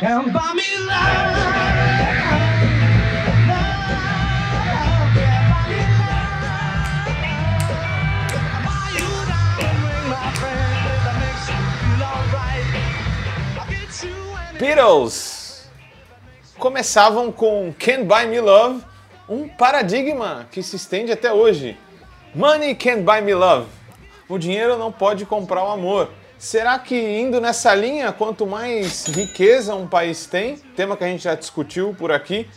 buy me love. Beatles começavam com Can't Buy Me Love, um paradigma que se estende até hoje. Money can't buy me love. O dinheiro não pode comprar o amor. Será que indo nessa linha, quanto mais riqueza um país tem, tema que a gente já discutiu por aqui,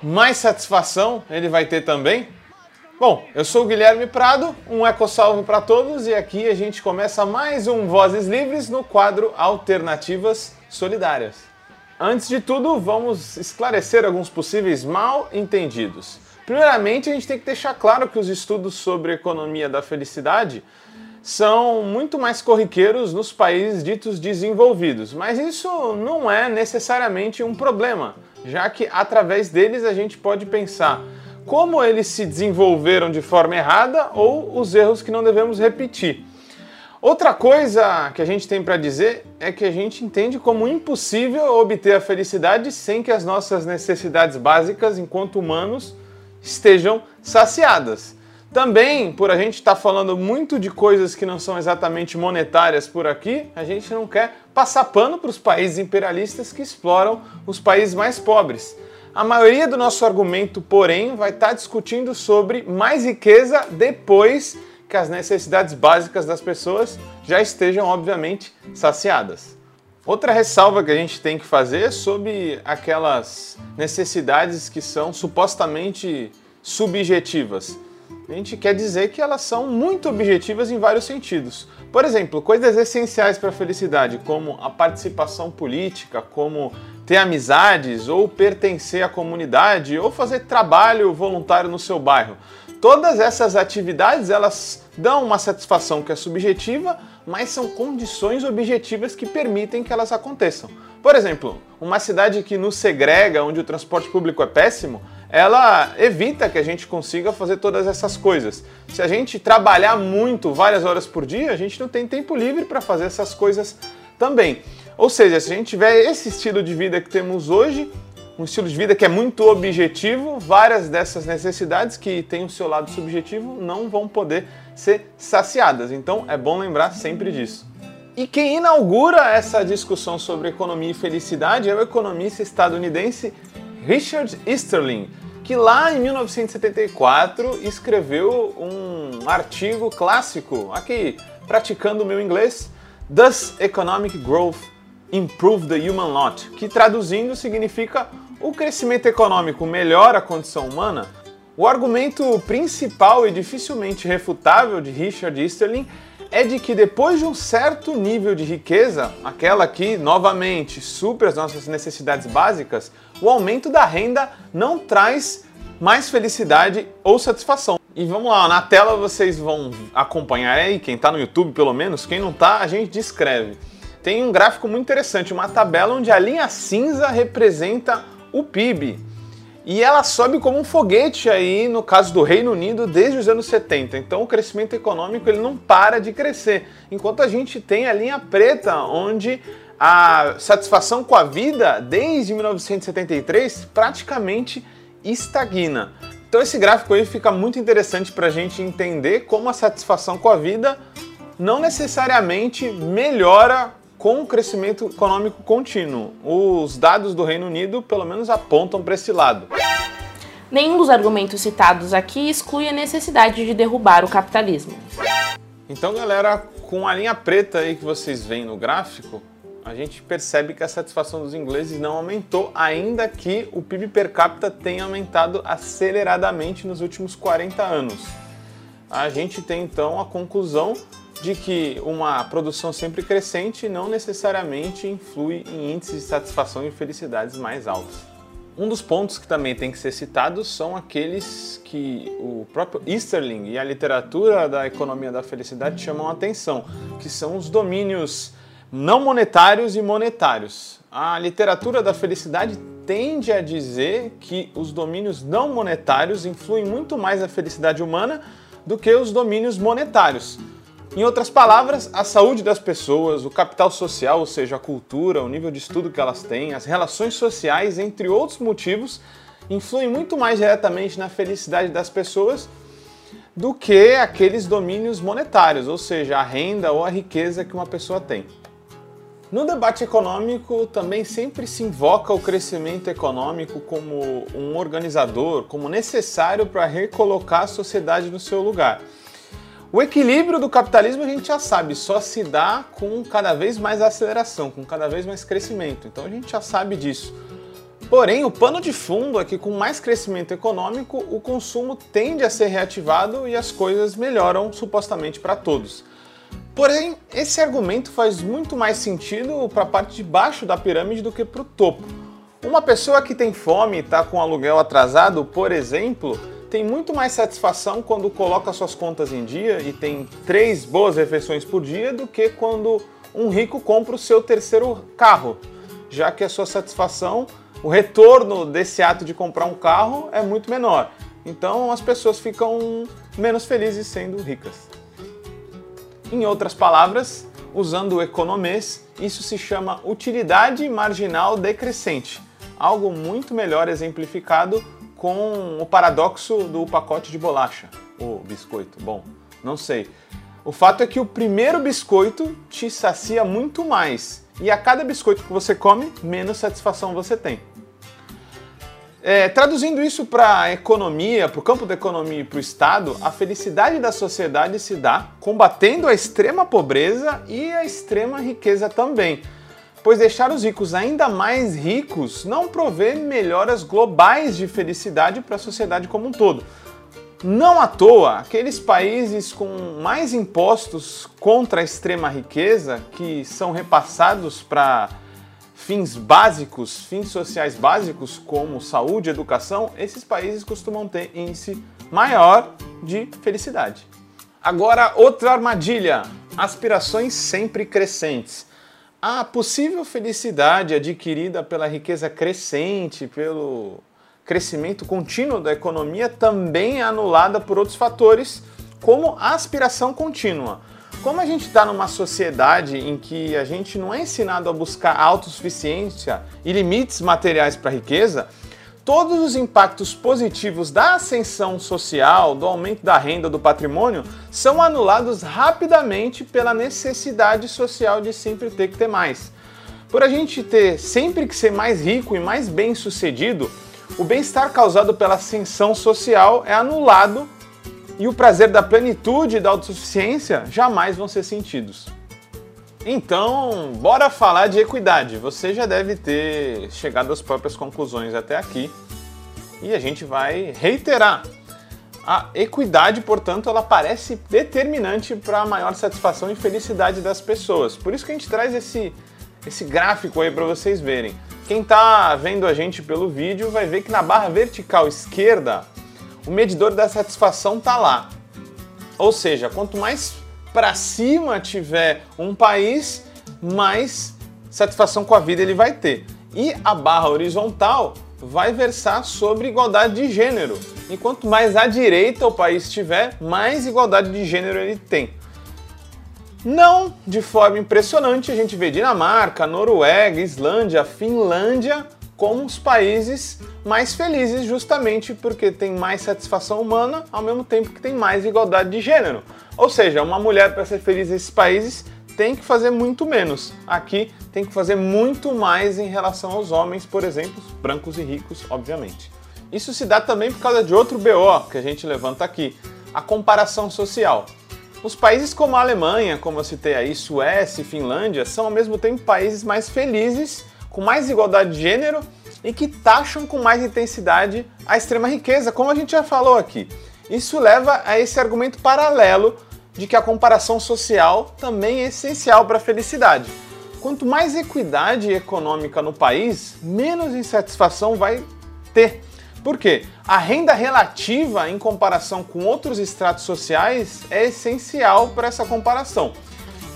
mais satisfação ele vai ter também? Bom, eu sou o Guilherme Prado, um eco-salve para todos e aqui a gente começa mais um Vozes Livres no quadro Alternativas Solidárias. Antes de tudo, vamos esclarecer alguns possíveis mal entendidos. Primeiramente, a gente tem que deixar claro que os estudos sobre economia da felicidade são muito mais corriqueiros nos países ditos desenvolvidos, mas isso não é necessariamente um problema, já que através deles a gente pode pensar como eles se desenvolveram de forma errada ou os erros que não devemos repetir. Outra coisa que a gente tem para dizer é que a gente entende como impossível obter a felicidade sem que as nossas necessidades básicas enquanto humanos estejam saciadas. Também, por a gente estar falando muito de coisas que não são exatamente monetárias por aqui, a gente não quer passar pano para os países imperialistas que exploram os países mais pobres. A maioria do nosso argumento, porém, vai estar discutindo sobre mais riqueza depois que as necessidades básicas das pessoas já estejam, obviamente, saciadas. Outra ressalva que a gente tem que fazer é sobre aquelas necessidades que são supostamente subjetivas. A gente quer dizer que elas são muito objetivas em vários sentidos. Por exemplo, coisas essenciais para a felicidade, como a participação política, como ter amizades, ou pertencer à comunidade, ou fazer trabalho voluntário no seu bairro. Todas essas atividades elas dão uma satisfação que é subjetiva, mas são condições objetivas que permitem que elas aconteçam. Por exemplo, uma cidade que nos segrega, onde o transporte público é péssimo, ela evita que a gente consiga fazer todas essas coisas. Se a gente trabalhar muito, várias horas por dia, a gente não tem tempo livre para fazer essas coisas também. Ou seja, se a gente tiver esse estilo de vida que temos hoje, um estilo de vida que é muito objetivo, várias dessas necessidades que têm o seu lado subjetivo não vão poder ser saciadas. Então é bom lembrar sempre disso. E quem inaugura essa discussão sobre economia e felicidade é o economista estadunidense Richard Easterling, que lá em 1974 escreveu um artigo clássico, aqui praticando o meu inglês, Does Economic Growth Improve the Human Lot? Que traduzindo significa o crescimento econômico melhora a condição humana? O argumento principal e dificilmente refutável de Richard Easterling é de que depois de um certo nível de riqueza, aquela que novamente supre as nossas necessidades básicas, o aumento da renda não traz mais felicidade ou satisfação. E vamos lá, na tela vocês vão acompanhar aí, quem está no YouTube pelo menos, quem não está, a gente descreve. Tem um gráfico muito interessante, uma tabela onde a linha cinza representa o PIB. E ela sobe como um foguete aí, no caso do Reino Unido, desde os anos 70. Então o crescimento econômico ele não para de crescer. Enquanto a gente tem a linha preta, onde a satisfação com a vida, desde 1973, praticamente estagna. Então esse gráfico aí fica muito interessante para a gente entender como a satisfação com a vida não necessariamente melhora com o crescimento econômico contínuo. Os dados do Reino Unido, pelo menos, apontam para esse lado. Nenhum dos argumentos citados aqui exclui a necessidade de derrubar o capitalismo. Então, galera, com a linha preta aí que vocês veem no gráfico, a gente percebe que a satisfação dos ingleses não aumentou, ainda que o PIB per capita tenha aumentado aceleradamente nos últimos 40 anos. A gente tem então a conclusão de que uma produção sempre crescente não necessariamente influi em índices de satisfação e felicidades mais altos. Um dos pontos que também tem que ser citados são aqueles que o próprio Easterling e a literatura da economia da felicidade chamam a atenção, que são os domínios não monetários e monetários. A literatura da felicidade tende a dizer que os domínios não monetários influem muito mais na felicidade humana do que os domínios monetários. Em outras palavras, a saúde das pessoas, o capital social, ou seja, a cultura, o nível de estudo que elas têm, as relações sociais, entre outros motivos, influem muito mais diretamente na felicidade das pessoas do que aqueles domínios monetários, ou seja, a renda ou a riqueza que uma pessoa tem. No debate econômico também sempre se invoca o crescimento econômico como um organizador, como necessário para recolocar a sociedade no seu lugar. O equilíbrio do capitalismo a gente já sabe, só se dá com cada vez mais aceleração, com cada vez mais crescimento. Então a gente já sabe disso. Porém, o pano de fundo é que com mais crescimento econômico, o consumo tende a ser reativado e as coisas melhoram supostamente para todos. Porém, esse argumento faz muito mais sentido para a parte de baixo da pirâmide do que para o topo. Uma pessoa que tem fome e está com aluguel atrasado, por exemplo, tem muito mais satisfação quando coloca suas contas em dia e tem três boas refeições por dia do que quando um rico compra o seu terceiro carro, já que a sua satisfação, o retorno desse ato de comprar um carro é muito menor. Então as pessoas ficam menos felizes sendo ricas. Em outras palavras, usando o economês, isso se chama utilidade marginal decrescente, algo muito melhor exemplificado com o paradoxo do pacote de bolacha, o biscoito. Bom, não sei. O fato é que o primeiro biscoito te sacia muito mais, e a cada biscoito que você come, menos satisfação você tem. É, traduzindo isso para a economia, para o campo da economia e para o Estado, a felicidade da sociedade se dá combatendo a extrema pobreza e a extrema riqueza também. Pois deixar os ricos ainda mais ricos não provê melhoras globais de felicidade para a sociedade como um todo. Não à toa, aqueles países com mais impostos contra a extrema riqueza, que são repassados para fins básicos, fins sociais básicos, como saúde e educação, esses países costumam ter índice maior de felicidade. Agora, outra armadilha: aspirações sempre crescentes. A possível felicidade adquirida pela riqueza crescente, pelo crescimento contínuo da economia, também é anulada por outros fatores, como a aspiração contínua. Como a gente está numa sociedade em que a gente não é ensinado a buscar autossuficiência e limites materiais para a riqueza, todos os impactos positivos da ascensão social, do aumento da renda, do patrimônio, são anulados rapidamente pela necessidade social de sempre ter que ter mais. Por a gente ter sempre que ser mais rico e mais bem sucedido, o bem-estar causado pela ascensão social é anulado e o prazer da plenitude e da autossuficiência jamais vão ser sentidos. Então, bora falar de equidade. Você já deve ter chegado às próprias conclusões até aqui e a gente vai reiterar. A equidade, portanto, ela parece determinante para a maior satisfação e felicidade das pessoas. Por isso que a gente traz esse, esse gráfico aí para vocês verem. Quem está vendo a gente pelo vídeo vai ver que na barra vertical esquerda o medidor da satisfação está lá. Ou seja, quanto mais para cima tiver um país, mais satisfação com a vida ele vai ter. E a barra horizontal vai versar sobre igualdade de gênero. E quanto mais à direita o país tiver, mais igualdade de gênero ele tem. Não de forma impressionante, a gente vê Dinamarca, Noruega, Islândia, Finlândia como os países mais felizes, justamente porque tem mais satisfação humana, ao mesmo tempo que tem mais igualdade de gênero. Ou seja, uma mulher para ser feliz nesses países tem que fazer muito menos. Aqui tem que fazer muito mais em relação aos homens, por exemplo, brancos e ricos, obviamente. Isso se dá também por causa de outro BO que a gente levanta aqui, a comparação social. Os países como a Alemanha, como eu citei aí, Suécia e Finlândia, são ao mesmo tempo países mais felizes com mais igualdade de gênero e que taxam com mais intensidade a extrema riqueza, como a gente já falou aqui. Isso leva a esse argumento paralelo de que a comparação social também é essencial para a felicidade. Quanto mais equidade econômica no país, menos insatisfação vai ter. Por quê? A renda relativa em comparação com outros estratos sociais é essencial para essa comparação.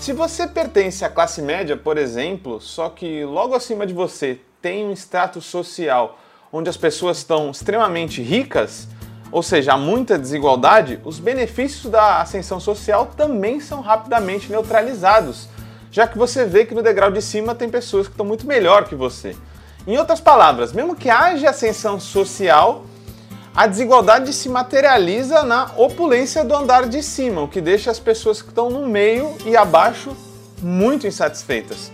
Se você pertence à classe média, por exemplo, só que logo acima de você tem um status social onde as pessoas estão extremamente ricas, ou seja, há muita desigualdade, os benefícios da ascensão social também são rapidamente neutralizados, já que você vê que no degrau de cima tem pessoas que estão muito melhor que você. Em outras palavras, mesmo que haja ascensão social, a desigualdade se materializa na opulência do andar de cima, o que deixa as pessoas que estão no meio e abaixo muito insatisfeitas.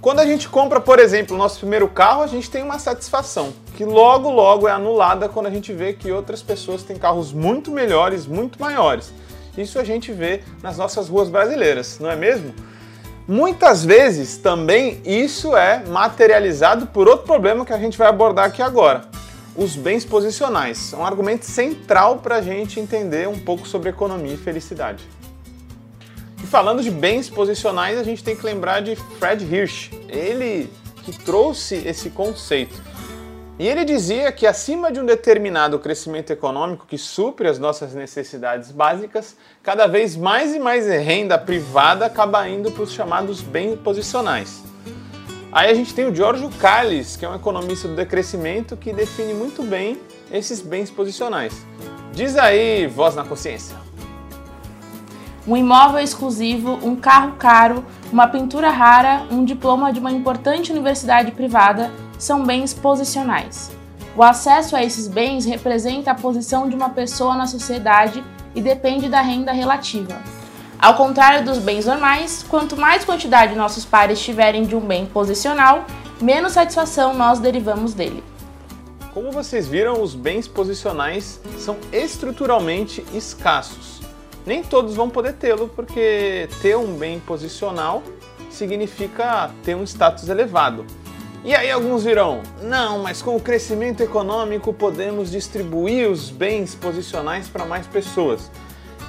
Quando a gente compra, por exemplo, o nosso primeiro carro, a gente tem uma satisfação, que logo logo é anulada quando a gente vê que outras pessoas têm carros muito melhores, muito maiores. Isso a gente vê nas nossas ruas brasileiras, não é mesmo? Muitas vezes também isso é materializado por outro problema que a gente vai abordar aqui agora. Os bens posicionais. É um argumento central para a gente entender um pouco sobre economia e felicidade. E falando de bens posicionais, a gente tem que lembrar de Fred Hirsch. Ele que trouxe esse conceito. E ele dizia que acima de um determinado crescimento econômico que supre as nossas necessidades básicas, cada vez mais e mais renda privada acaba indo para os chamados bens posicionais. Aí a gente tem o Giorgio Calles, que é um economista do decrescimento que define muito bem esses bens posicionais. Diz aí, voz na consciência um imóvel exclusivo, um carro caro, uma pintura rara, um diploma de uma importante universidade privada são bens posicionais. O acesso a esses bens representa a posição de uma pessoa na sociedade e depende da renda relativa. Ao contrário dos bens normais, quanto mais quantidade nossos pares tiverem de um bem posicional, menos satisfação nós derivamos dele. Como vocês viram, os bens posicionais são estruturalmente escassos nem todos vão poder tê-lo, porque ter um bem posicional significa ter um status elevado. E aí alguns virão, não, mas com o crescimento econômico podemos distribuir os bens posicionais para mais pessoas.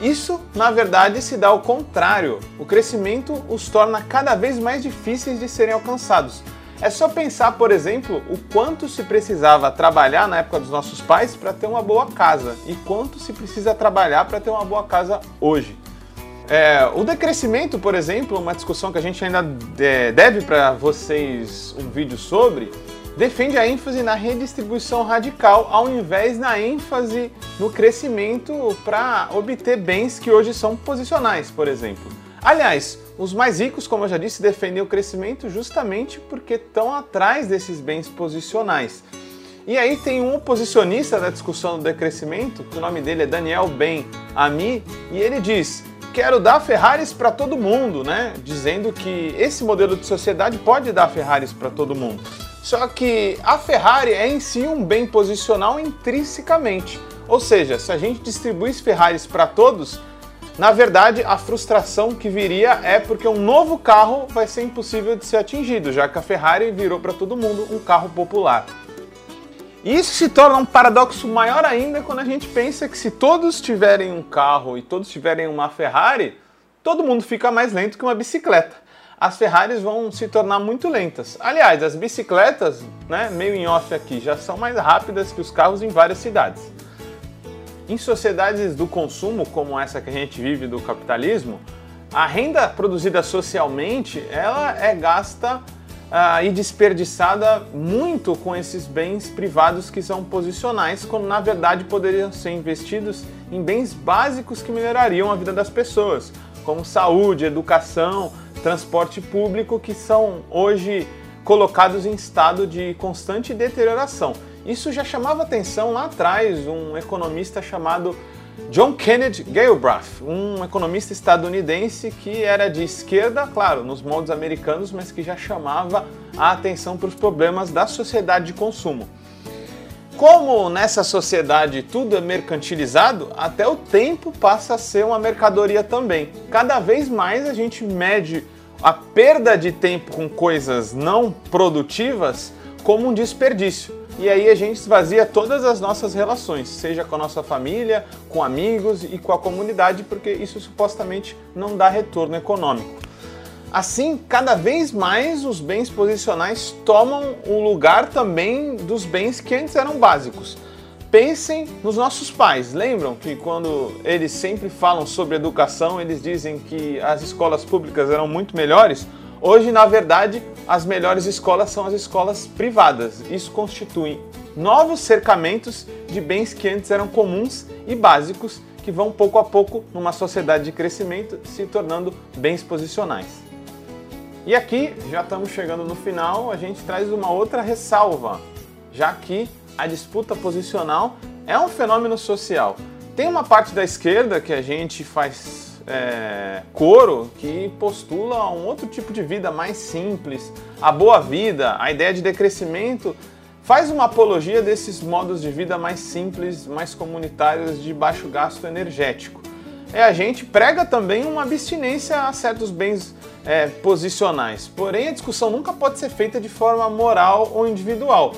Isso, na verdade, se dá ao contrário. O crescimento os torna cada vez mais difíceis de serem alcançados. É só pensar, por exemplo, o quanto se precisava trabalhar na época dos nossos pais para ter uma boa casa e quanto se precisa trabalhar para ter uma boa casa hoje. É, o decrescimento, por exemplo, uma discussão que a gente ainda é, deve para vocês um vídeo sobre, defende a ênfase na redistribuição radical ao invés na ênfase no crescimento para obter bens que hoje são posicionais, por exemplo. Aliás, os mais ricos, como eu já disse, defendem o crescimento justamente porque estão atrás desses bens posicionais. E aí tem um oposicionista da discussão do decrescimento, o nome dele é Daniel Ben Ami, e ele diz: "Quero dar Ferraris para todo mundo", né? Dizendo que esse modelo de sociedade pode dar Ferraris para todo mundo. Só que a Ferrari é em si um bem posicional intrinsecamente. Ou seja, se a gente distribuísse Ferraris para todos, na verdade, a frustração que viria é porque um novo carro vai ser impossível de ser atingido, já que a Ferrari virou para todo mundo um carro popular. E isso se torna um paradoxo maior ainda quando a gente pensa que se todos tiverem um carro e todos tiverem uma Ferrari, todo mundo fica mais lento que uma bicicleta. As Ferraris vão se tornar muito lentas. Aliás, as bicicletas, né, meio em off aqui, já são mais rápidas que os carros em várias cidades. Em sociedades do consumo, como essa que a gente vive do capitalismo, a renda produzida socialmente ela é gasta uh, e desperdiçada muito com esses bens privados que são posicionais, quando na verdade poderiam ser investidos em bens básicos que melhorariam a vida das pessoas, como saúde, educação, transporte público, que são hoje colocados em estado de constante deterioração. Isso já chamava atenção lá atrás, um economista chamado John Kennedy Galbraith, um economista estadunidense que era de esquerda, claro, nos moldes americanos, mas que já chamava a atenção para os problemas da sociedade de consumo. Como nessa sociedade tudo é mercantilizado, até o tempo passa a ser uma mercadoria também. Cada vez mais a gente mede a perda de tempo com coisas não produtivas como um desperdício. E aí a gente esvazia todas as nossas relações, seja com a nossa família, com amigos e com a comunidade, porque isso supostamente não dá retorno econômico. Assim, cada vez mais os bens posicionais tomam o lugar também dos bens que antes eram básicos. Pensem nos nossos pais. Lembram que quando eles sempre falam sobre educação, eles dizem que as escolas públicas eram muito melhores? Hoje, na verdade, as melhores escolas são as escolas privadas. Isso constitui novos cercamentos de bens que antes eram comuns e básicos, que vão pouco a pouco, numa sociedade de crescimento, se tornando bens posicionais. E aqui, já estamos chegando no final, a gente traz uma outra ressalva, já que a disputa posicional é um fenômeno social. Tem uma parte da esquerda que a gente faz é, coro que postula um outro tipo de vida mais simples, a boa vida, a ideia de decrescimento, faz uma apologia desses modos de vida mais simples, mais comunitários, de baixo gasto energético. É, a gente prega também uma abstinência a certos bens é, posicionais, porém a discussão nunca pode ser feita de forma moral ou individual.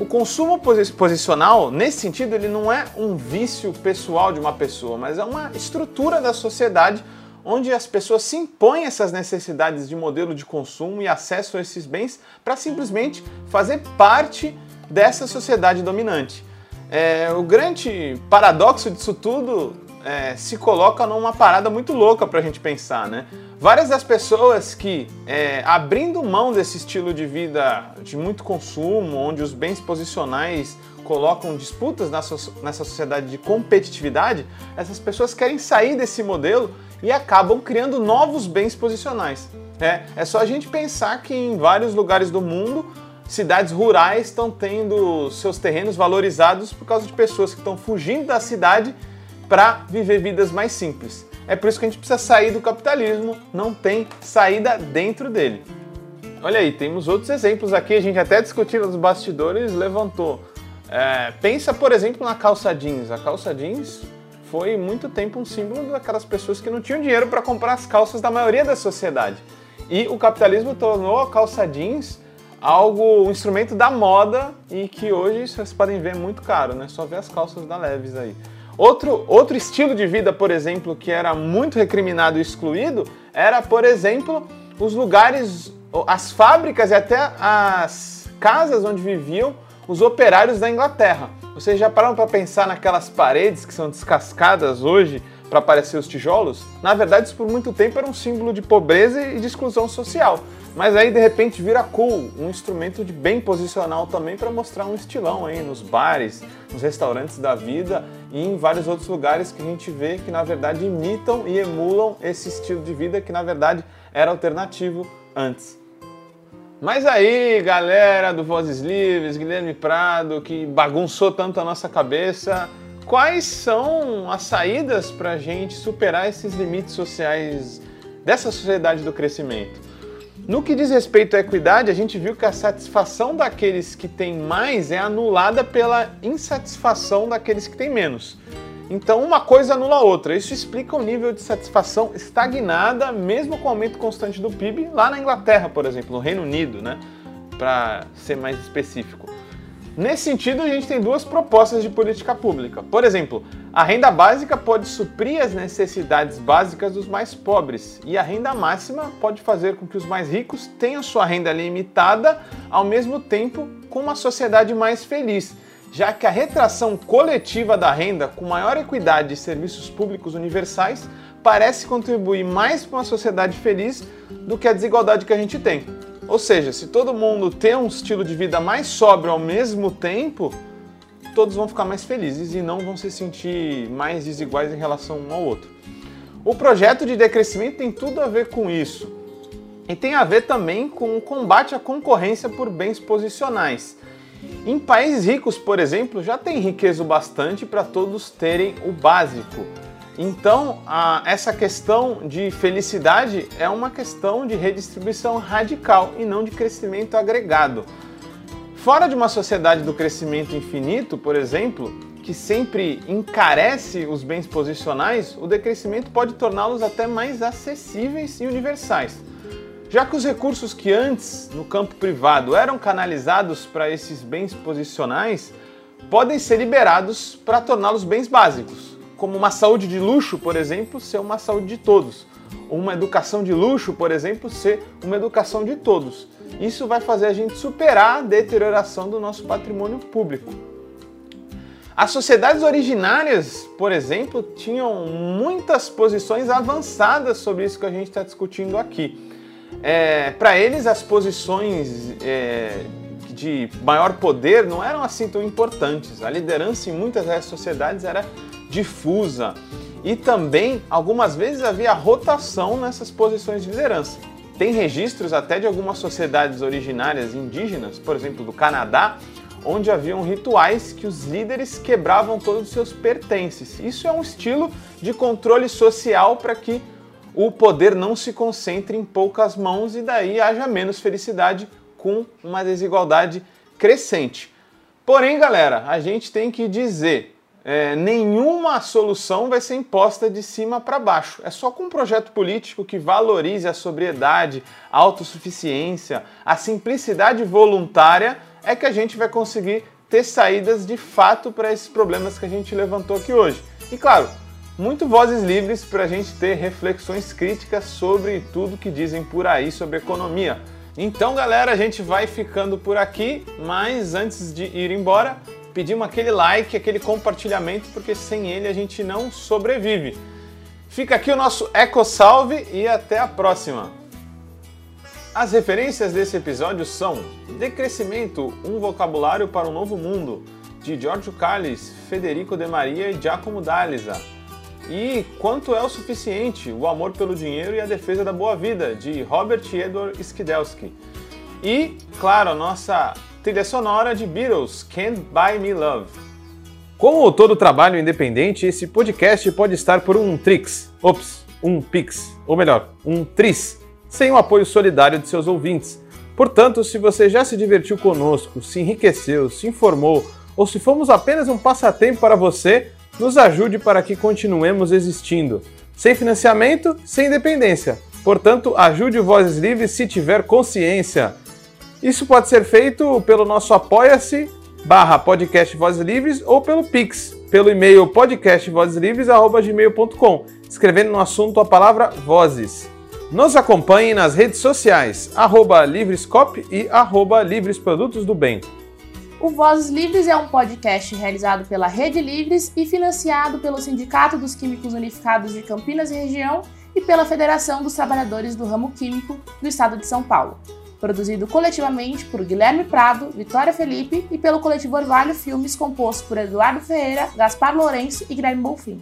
O consumo posicional, nesse sentido, ele não é um vício pessoal de uma pessoa, mas é uma estrutura da sociedade onde as pessoas se impõem essas necessidades de modelo de consumo e acesso a esses bens para simplesmente fazer parte dessa sociedade dominante. É, o grande paradoxo disso tudo é, se coloca numa parada muito louca para a gente pensar, né? Várias das pessoas que, é, abrindo mão desse estilo de vida de muito consumo, onde os bens posicionais colocam disputas nessa, nessa sociedade de competitividade, essas pessoas querem sair desse modelo e acabam criando novos bens posicionais. É, é só a gente pensar que em vários lugares do mundo cidades rurais estão tendo seus terrenos valorizados por causa de pessoas que estão fugindo da cidade para viver vidas mais simples. É por isso que a gente precisa sair do capitalismo, não tem saída dentro dele. Olha aí, temos outros exemplos aqui, a gente até discutiu nos bastidores, levantou. É, pensa, por exemplo, na calça jeans. A calça jeans foi muito tempo um símbolo daquelas pessoas que não tinham dinheiro para comprar as calças da maioria da sociedade. E o capitalismo tornou a calça jeans algo, um instrumento da moda e que hoje vocês podem ver muito caro, né? Só ver as calças da Levis aí. Outro, outro estilo de vida, por exemplo, que era muito recriminado e excluído, era, por exemplo, os lugares, as fábricas e até as casas onde viviam os operários da Inglaterra. Vocês já pararam para pensar naquelas paredes que são descascadas hoje para parecer os tijolos? Na verdade, isso por muito tempo era um símbolo de pobreza e de exclusão social. Mas aí de repente vira cool, um instrumento de bem posicional também para mostrar um estilão aí nos bares, nos restaurantes da vida e em vários outros lugares que a gente vê que na verdade imitam e emulam esse estilo de vida que na verdade era alternativo antes. Mas aí, galera do Vozes Livres, Guilherme Prado, que bagunçou tanto a nossa cabeça, quais são as saídas para a gente superar esses limites sociais dessa sociedade do crescimento? No que diz respeito à equidade, a gente viu que a satisfação daqueles que têm mais é anulada pela insatisfação daqueles que têm menos. Então, uma coisa anula a outra. Isso explica o nível de satisfação estagnada, mesmo com o aumento constante do PIB, lá na Inglaterra, por exemplo, no Reino Unido, né? Para ser mais específico. Nesse sentido, a gente tem duas propostas de política pública. Por exemplo, a renda básica pode suprir as necessidades básicas dos mais pobres e a renda máxima pode fazer com que os mais ricos tenham sua renda limitada, ao mesmo tempo com uma sociedade mais feliz, já que a retração coletiva da renda com maior equidade de serviços públicos universais parece contribuir mais para uma sociedade feliz do que a desigualdade que a gente tem. Ou seja, se todo mundo tem um estilo de vida mais sóbrio ao mesmo tempo, todos vão ficar mais felizes e não vão se sentir mais desiguais em relação um ao outro. O projeto de decrescimento tem tudo a ver com isso. E tem a ver também com o combate à concorrência por bens posicionais. Em países ricos, por exemplo, já tem riqueza o bastante para todos terem o básico. Então, a, essa questão de felicidade é uma questão de redistribuição radical e não de crescimento agregado. Fora de uma sociedade do crescimento infinito, por exemplo, que sempre encarece os bens posicionais, o decrescimento pode torná-los até mais acessíveis e universais. Já que os recursos que antes, no campo privado, eram canalizados para esses bens posicionais, podem ser liberados para torná-los bens básicos como uma saúde de luxo, por exemplo, ser uma saúde de todos. Uma educação de luxo, por exemplo, ser uma educação de todos. Isso vai fazer a gente superar a deterioração do nosso patrimônio público. As sociedades originárias, por exemplo, tinham muitas posições avançadas sobre isso que a gente está discutindo aqui. É, Para eles, as posições é, de maior poder não eram assim tão importantes. A liderança em muitas dessas sociedades era difusa e também algumas vezes havia rotação nessas posições de liderança. Tem registros até de algumas sociedades originárias indígenas, por exemplo, do Canadá, onde haviam rituais que os líderes quebravam todos os seus pertences. Isso é um estilo de controle social para que o poder não se concentre em poucas mãos e daí haja menos felicidade com uma desigualdade crescente. Porém, galera, a gente tem que dizer, é, nenhuma solução vai ser imposta de cima para baixo. É só com um projeto político que valorize a sobriedade, a autossuficiência, a simplicidade voluntária é que a gente vai conseguir ter saídas de fato para esses problemas que a gente levantou aqui hoje. E claro, muito vozes livres para a gente ter reflexões críticas sobre tudo que dizem por aí sobre economia. Então, galera, a gente vai ficando por aqui, mas antes de ir embora, pedimos aquele like, aquele compartilhamento, porque sem ele a gente não sobrevive. Fica aqui o nosso Eco Salve e até a próxima! As referências desse episódio são Decrescimento, um vocabulário para um novo mundo, de Giorgio Calles, Federico De Maria e Giacomo D'Alisa. E Quanto é o Suficiente, o amor pelo dinheiro e a defesa da boa vida, de Robert Edward Skidelsky. E, claro, a nossa trilha sonora de Beatles, Can't Buy Me Love. Como todo trabalho independente, esse podcast pode estar por um Trix, ops, um Pix, ou melhor, um Tris sem o apoio solidário de seus ouvintes. Portanto, se você já se divertiu conosco, se enriqueceu, se informou, ou se fomos apenas um passatempo para você, nos ajude para que continuemos existindo. Sem financiamento, sem independência. Portanto, ajude o Vozes Livres se tiver consciência. Isso pode ser feito pelo nosso apoia-se barra podcast Vozes Livres ou pelo Pix, pelo e-mail podcastvozeslivres.gmail.com, escrevendo no assunto a palavra Vozes. Nos acompanhe nas redes sociais, arroba Livrescop e arroba Livres Produtos do Bem. O Vozes Livres é um podcast realizado pela Rede Livres e financiado pelo Sindicato dos Químicos Unificados de Campinas e Região e pela Federação dos Trabalhadores do Ramo Químico do Estado de São Paulo. Produzido coletivamente por Guilherme Prado, Vitória Felipe e pelo coletivo Orvalho Filmes, composto por Eduardo Ferreira, Gaspar Lourenço e Guilherme Bonfim.